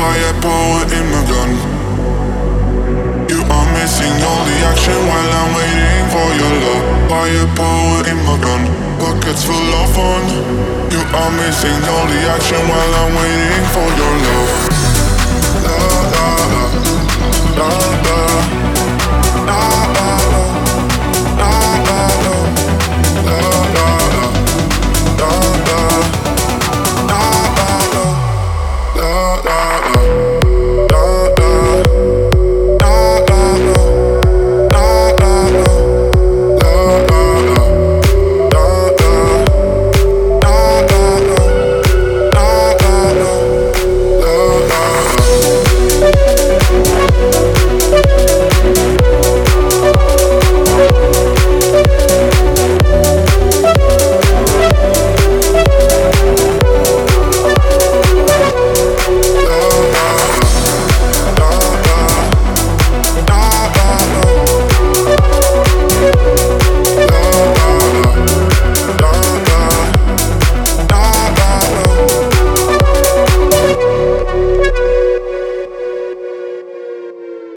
firepower in my gun. You are missing all the action while I'm waiting for your love. Firepower in my gun, Buckets full of fun. You are missing all the action while I'm waiting for your love.